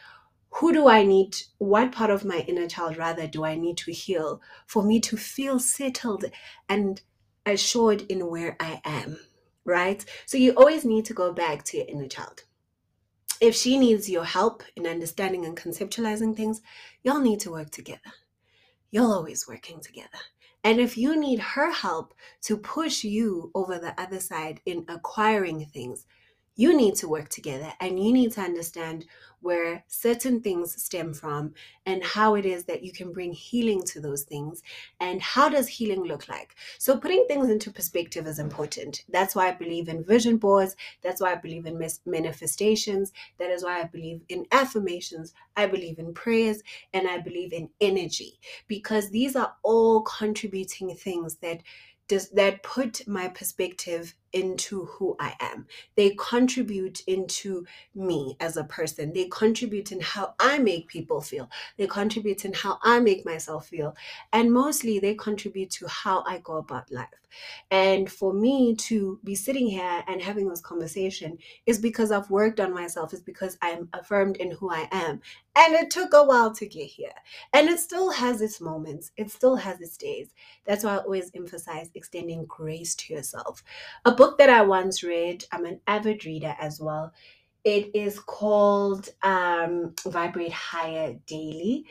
who do I need, what part of my inner child rather do I need to heal for me to feel settled and assured in where I am? Right? So you always need to go back to your inner child. If she needs your help in understanding and conceptualizing things, y'all need to work together. You're always working together. And if you need her help to push you over the other side in acquiring things, you need to work together and you need to understand where certain things stem from and how it is that you can bring healing to those things and how does healing look like. So putting things into perspective is important. That's why i believe in vision boards. That's why i believe in manifestations. That is why i believe in affirmations. I believe in prayers and i believe in energy because these are all contributing things that does that put my perspective into who I am. They contribute into me as a person. They contribute in how I make people feel. They contribute in how I make myself feel. And mostly they contribute to how I go about life. And for me to be sitting here and having this conversation is because I've worked on myself, is because I'm affirmed in who I am. And it took a while to get here. And it still has its moments, it still has its days. That's why I always emphasize extending grace to yourself. A book that I once read, I'm an avid reader as well. It is called um, Vibrate Higher Daily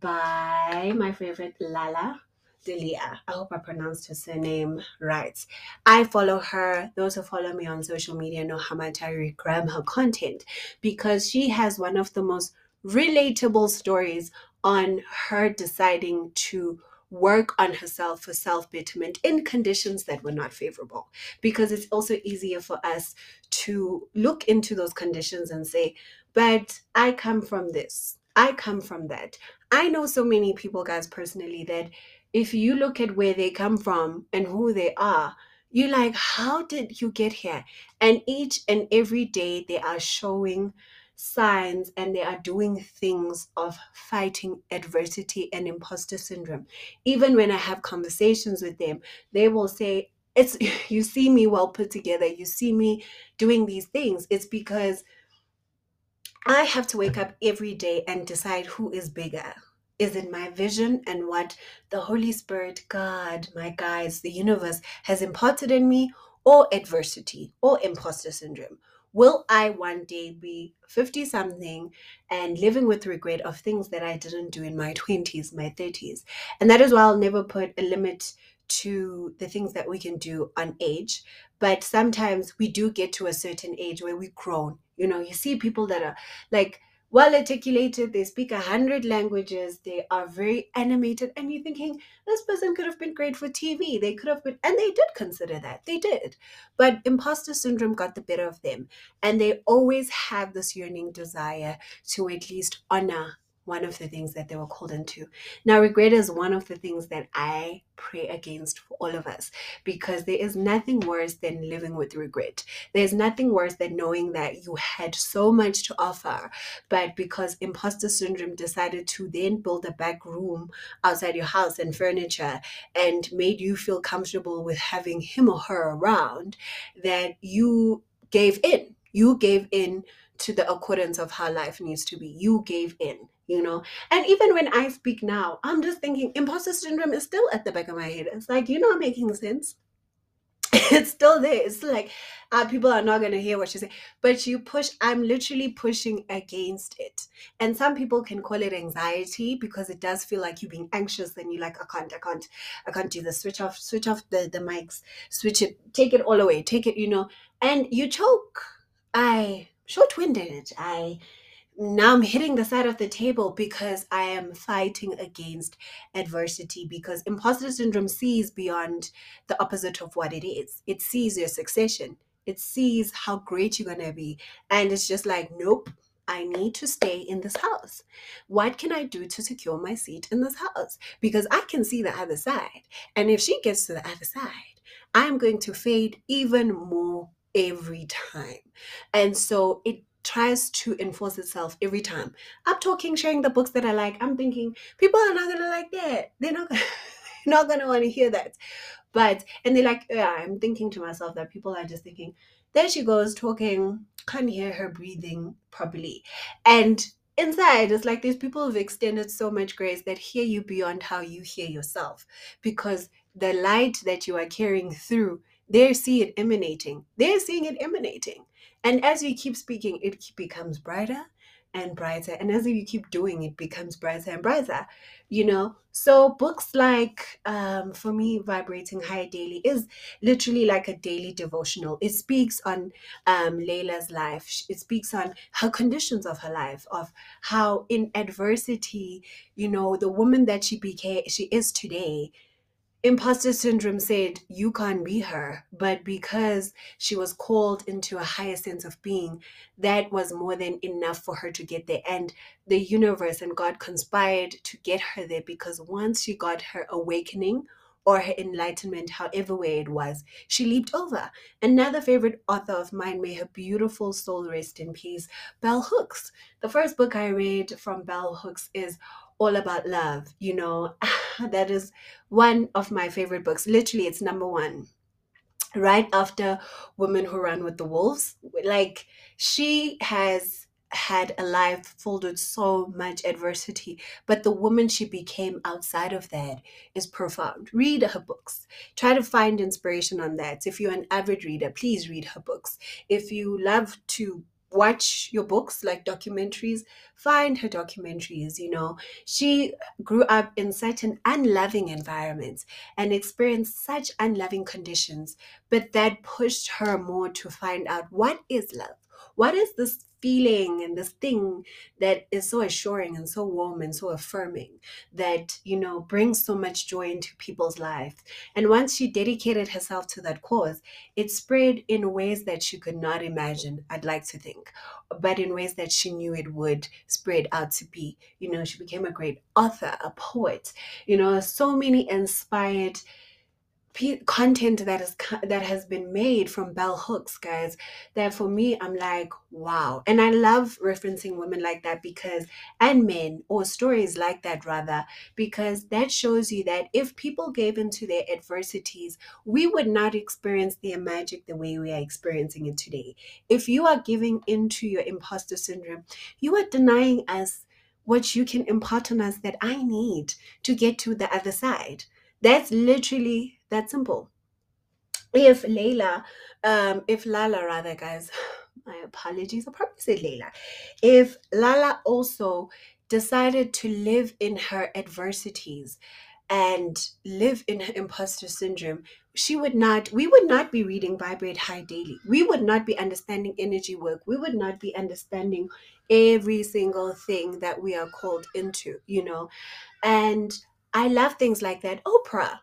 by my favorite Lalah Delia. I hope I pronounced her surname right. I follow her. Those who follow me on social media know how much I regram her content because she has one of the most relatable stories on her deciding to work on herself for self betterment in conditions that were not favorable. Because it's also easier for us to look into those conditions and say, but I come from this, I come from that. I know so many people, guys, personally, that if you look at where they come from and who they are, you're like, how did you get here? And each and every day they are showing signs and they are doing things of fighting adversity and imposter syndrome. Even when I have conversations with them, they will say, It's [LAUGHS] you see me well put together, you see me doing these things. It's because I have to wake up every day and decide who is bigger. Is it my vision and what the Holy Spirit, God, my guides, the universe has imparted in me, or adversity or imposter syndrome? Will I one day be 50 something and living with regret of things that I didn't do in my 20s, my 30s? And that is why I'll never put a limit to the things that we can do on age. But sometimes we do get to a certain age where we've grown. You know, you see people that are like well articulated, they speak a hundred languages, they are very animated, and you're thinking, this person could have been great for TV. They could have been, and they did consider that. They did. But imposter syndrome got the better of them. And they always have this yearning desire to at least honor one of the things that they were called into. Now, regret is one of the things that I pray against for all of us because there is nothing worse than living with regret. There's nothing worse than knowing that you had so much to offer, but because imposter syndrome decided to then build a back room outside your house and furniture and made you feel comfortable with having him or her around, that you gave in. You gave in to the accordance of how life needs to be. You gave in you know? And even when i speak now i'm just thinking imposter syndrome is still at the back of my head. It's like you're not making sense. [LAUGHS] It's still there. It's like uh, people are not going to hear what you say but you push i'm literally pushing against it. And some people can call it anxiety because it does feel like you're being anxious and you're like i can't i can't i can't do this. Switch off switch off the the mics. Switch it take it all away. Take it you know? And you choke. I short-winded. I now I'm hitting the side of the table because I am fighting against adversity because imposter syndrome sees beyond the opposite of what it is. It sees your succession. It sees how great you're going to be. And it's just like, nope, I need to stay in this house. What can I do to secure my seat in this house? Because I can see the other side. And if she gets to the other side, I'm going to fade even more every time. And so it tries to enforce itself every time. I'm talking, sharing the books that I like. I'm thinking people are not gonna like that. They're not gonna, [LAUGHS] not gonna want to hear that. But and they're like, yeah, I'm thinking to myself that people are just thinking, there she goes talking, can't hear her breathing properly. And inside it's like these people have extended so much grace that hear you beyond how you hear yourself because the light that you are carrying through they see it emanating they're seeing it emanating and as you keep speaking, it becomes brighter and brighter. And as you keep doing, it becomes brighter and brighter, you know? So, books like, um, for me, Vibrating High Daily is literally like a daily devotional. It speaks on um, Layla's life, it speaks on her conditions of her life, of how in adversity, you know, the woman that she became, she is today, imposter syndrome said you can't be her but because she was called into a higher sense of being that was more than enough for her to get there and the universe and god conspired to get her there because once she got her awakening or her enlightenment, however way it was, she leaped over. Another favorite author of mine, may her beautiful soul rest in peace, Bell Hooks. The first book I read from Bell Hooks is all about love. You know, [LAUGHS] that is one of my favorite books. Literally, it's number one. Right after Women Who Run with the Wolves. Like, she has had a life filled with so much adversity, but the woman she became outside of that is profound. Read her books. Try to find inspiration on that. If you're an avid reader, please read her books. If you love to watch your books like documentaries find her documentaries you know. She grew up in such an unloving environment and experienced such unloving conditions but that pushed her more to find out what is love what is this feeling and this thing that is so assuring and so warm and so affirming that you know brings so much joy into people's lives and once she dedicated herself to that cause it spread in ways that she could not imagine i'd like to think but in ways that she knew it would spread out to be. You know she became a great author a poet you know so many inspired content that is that has been made from bell hooks guys. That for me i'm like wow. And i love referencing women like that because and men or stories like that rather because that shows you that if people gave into their adversities we would not experience their magic the way we are experiencing it today. If you are giving into your imposter syndrome you are denying us what you can impart on us that i need to get to the other side. That's literally that simple. If Layla, um, if Lalah rather, guys, [SIGHS] my apologies, I probably said Layla. If Lalah also decided to live in her adversities and live in her imposter syndrome, she would not, we would not be reading Vibrate High daily. We would not be understanding energy work. We would not be understanding every single thing that we are called into, you know. And I love things like that. Oprah,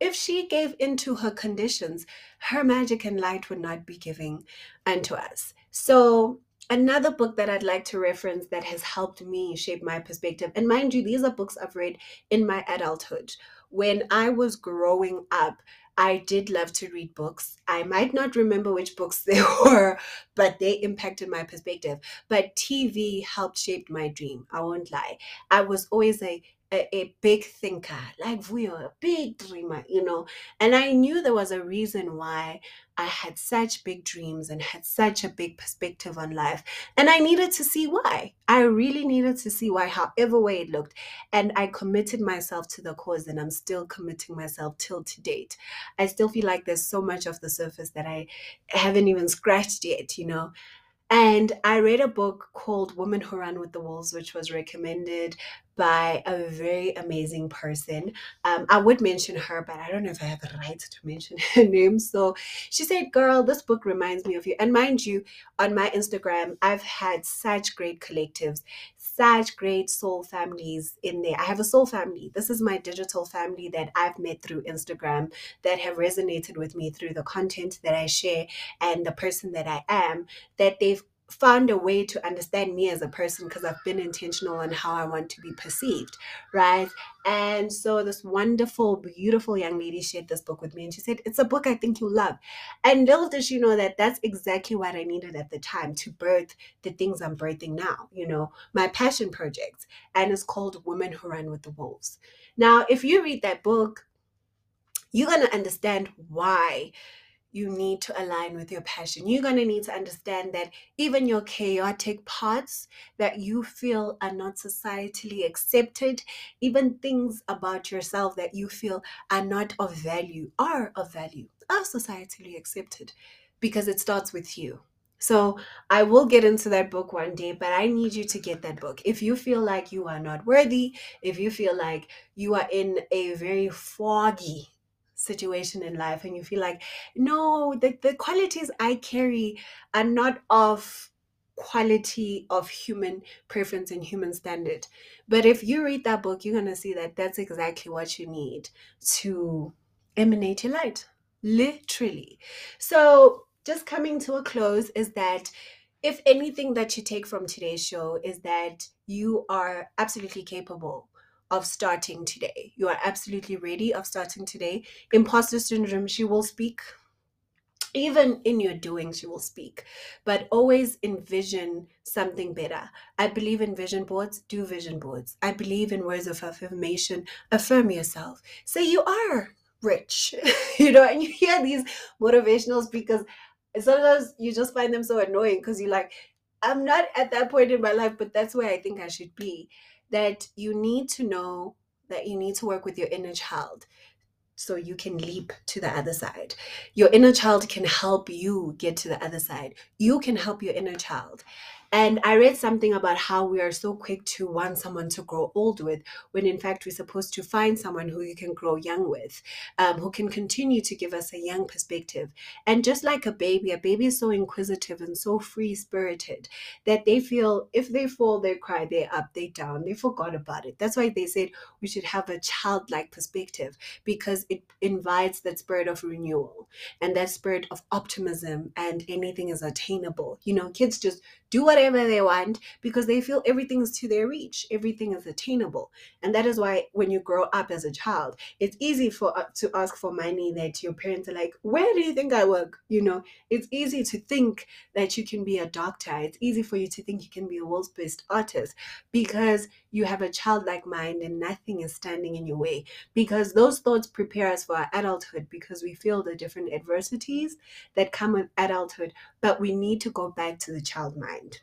if she gave into her conditions, her magic and light would not be giving unto us. So, another book that I'd like to reference that has helped me shape my perspective, and mind you, these are books I've read in my adulthood. When I was growing up, I did love to read books. I might not remember which books [LAUGHS] they were, but they impacted my perspective. But TV helped shape my dream. I won't lie. I was always a a, a big thinker, like we are a big dreamer, you know. And I knew there was a reason why I had such big dreams and had such a big perspective on life. And I needed to see why. I really needed to see why, however way it looked. And I committed myself to the cause, and I'm still committing myself till to date. I still feel like there's so much of the surface that I haven't even scratched yet, you know. And I read a book called Women Who Run with the Wolves, which was recommended by a very amazing person. Um, I would mention her, but I don't know if I have the right to mention [LAUGHS] her name. So she said, Girl, this book reminds me of you. And mind you, on my Instagram, I've had such great collectives, such great soul families in there. I have a soul family. This is my digital family that I've met through Instagram that have resonated with me through the content that I share and the person that I am, that they've found a way to understand me as a person because I've been intentional on how I want to be perceived, right? And so this wonderful, beautiful young lady shared this book with me, and she said, It's a book I think you love. And little does she know that that's exactly what I needed at the time to birth the things I'm birthing now, you know, my passion projects. And it's called Women Who Run with the Wolves. Now, if you read that book, you're going to understand why you need to align with your passion. You're going to need to understand that even your chaotic parts that you feel are not societally accepted, even things about yourself that you feel are not of value, are of value, are societally accepted because it starts with you. So I will get into that book one day, but I need you to get that book. If you feel like you are not worthy, if you feel like you are in a very foggy situation in life and you feel like no the, the qualities i carry are not of quality of human preference and human standard. But if you read that book you're going to see that that's exactly what you need to emanate your light literally. So just coming to a close is that if anything that you take from today's show is that you are absolutely capable of starting today. You are absolutely ready of starting today. Imposter syndrome, she will speak. Even in your doing, she will speak. But always envision something better. I believe in vision boards, do vision boards. I believe in words of affirmation, affirm yourself. Say you are rich. [LAUGHS] you know, and you hear these motivational speakers. Sometimes you just find them so annoying because you're like, I'm not at that point in my life, but that's where I think I should be that you need to know that you need to work with your inner child so you can leap to the other side. Your inner child can help you get to the other side. You can help your inner child. And I read something about how we are so quick to want someone to grow old with, when in fact we're supposed to find someone who you can grow young with, um, who can continue to give us a young perspective. And just like a baby, a baby is so inquisitive and so free spirited that they feel if they fall, they cry, they're up, they down, they forgot about it. That's why they said we should have a childlike perspective because it invites that spirit of renewal and that spirit of optimism and anything is attainable. You know, kids just do whatever they want because they feel everything is to their reach, everything is attainable. And that is why when you grow up as a child, it's easy for uh, to ask for money that your parents are like, "Where do you think I work?" You know, it's easy to think that you can be a doctor. It's easy for you to think you can be a world's best artist because you have a childlike mind and nothing is standing in your way. Because those thoughts prepare us for our adulthood because we feel the different adversities that come with adulthood, but we need to go back to the child mind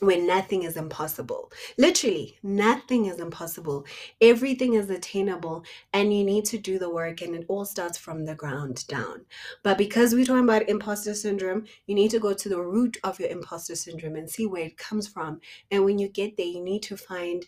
when nothing is impossible. Literally, nothing is impossible. Everything is attainable, and you need to do the work, and it all starts from the ground down. But because we're talking about imposter syndrome, you need to go to the root of your imposter syndrome and see where it comes from. And when you get there, you need to find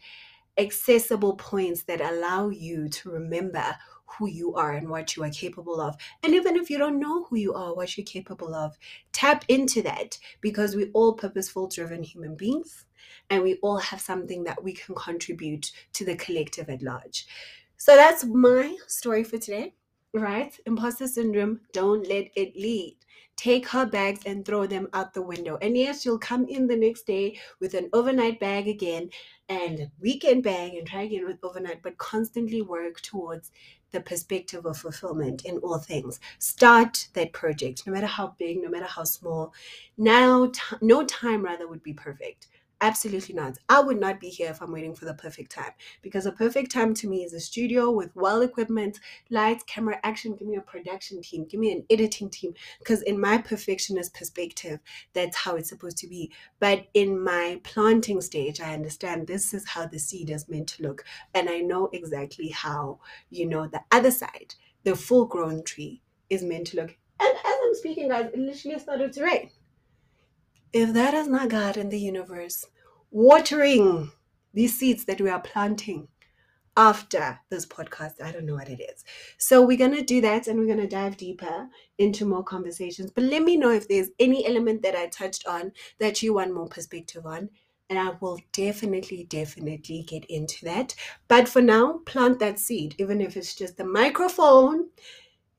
accessible points that allow you to remember who you are and what you are capable of. And even if you don't know who you are, what you're capable of, tap into that because we're all purposeful driven human beings and we all have something that we can contribute to the collective at large. So that's my story for today, right? Imposter syndrome, don't let it lead. Take her bags and throw them out the window. And yes, you'll come in the next day with an overnight bag again and weekend bag and try again with overnight, but constantly work towards the perspective of fulfillment in all things. Start that project, no matter how big, no matter how small. Now, t- no time rather would be perfect. Absolutely not. I would not be here if I'm waiting for the perfect time because a perfect time to me is a studio with well equipment, lights, camera, action. Give me a production team, give me an editing team because in my perfectionist perspective, that's how it's supposed to be. But in my planting stage, I understand this is how the seed is meant to look. And I know exactly how, you know, the other side, the full grown tree, is meant to look. And as I'm speaking, guys, it literally started to rain if that is not God in the universe watering hmm. these seeds that we are planting after this podcast, I don't know what it is. So we're going to do that and we're going to dive deeper into more conversations. But let me know if there's any element that I touched on that you want more perspective on. And I will definitely, definitely get into that. But for now, plant that seed, even if it's just the microphone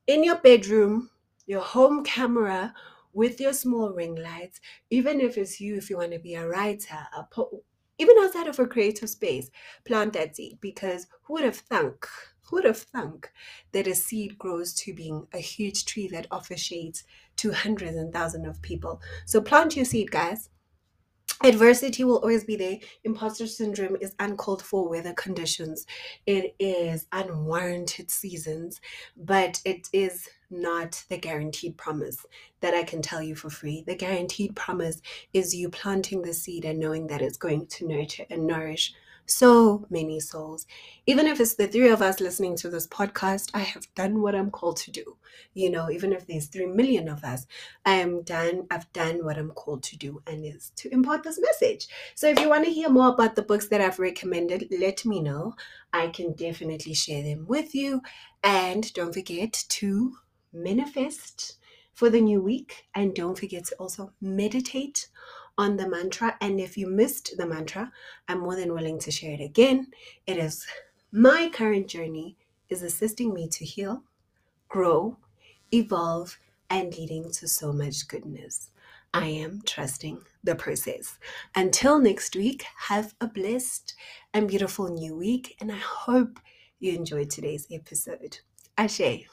in your bedroom, your home camera, with your small ring lights, even if it's you, if you want to be a writer, a po- even outside of a creative space, plant that seed because who would have thunk, who would have thunk that a seed grows to being a huge tree that offers shades to hundreds and thousands of people? So plant your seed, guys. Adversity will always be there. Imposter syndrome is uncalled for weather conditions. It is unwarranted seasons, but it is not the guaranteed promise that I can tell you for free. The guaranteed promise is you planting the seed and knowing that it's going to nurture and nourish so many souls. Even if it's the three of us listening to this podcast, I have done what I'm called to do. You know, even if there's three million of us, I am done. I've done what I'm called to do, and is to impart this message. So if you want to hear more about the books that I've recommended, let me know. I can definitely share them with you. And don't forget to manifest for the new week. And don't forget to also meditate on the mantra. And if you missed the mantra, I'm more than willing to share it again. It is my current journey is assisting me to heal, grow, evolve, and leading to so much goodness. I am trusting the process. Until next week, have a blessed and beautiful new week. And I hope you enjoyed today's episode. Asè.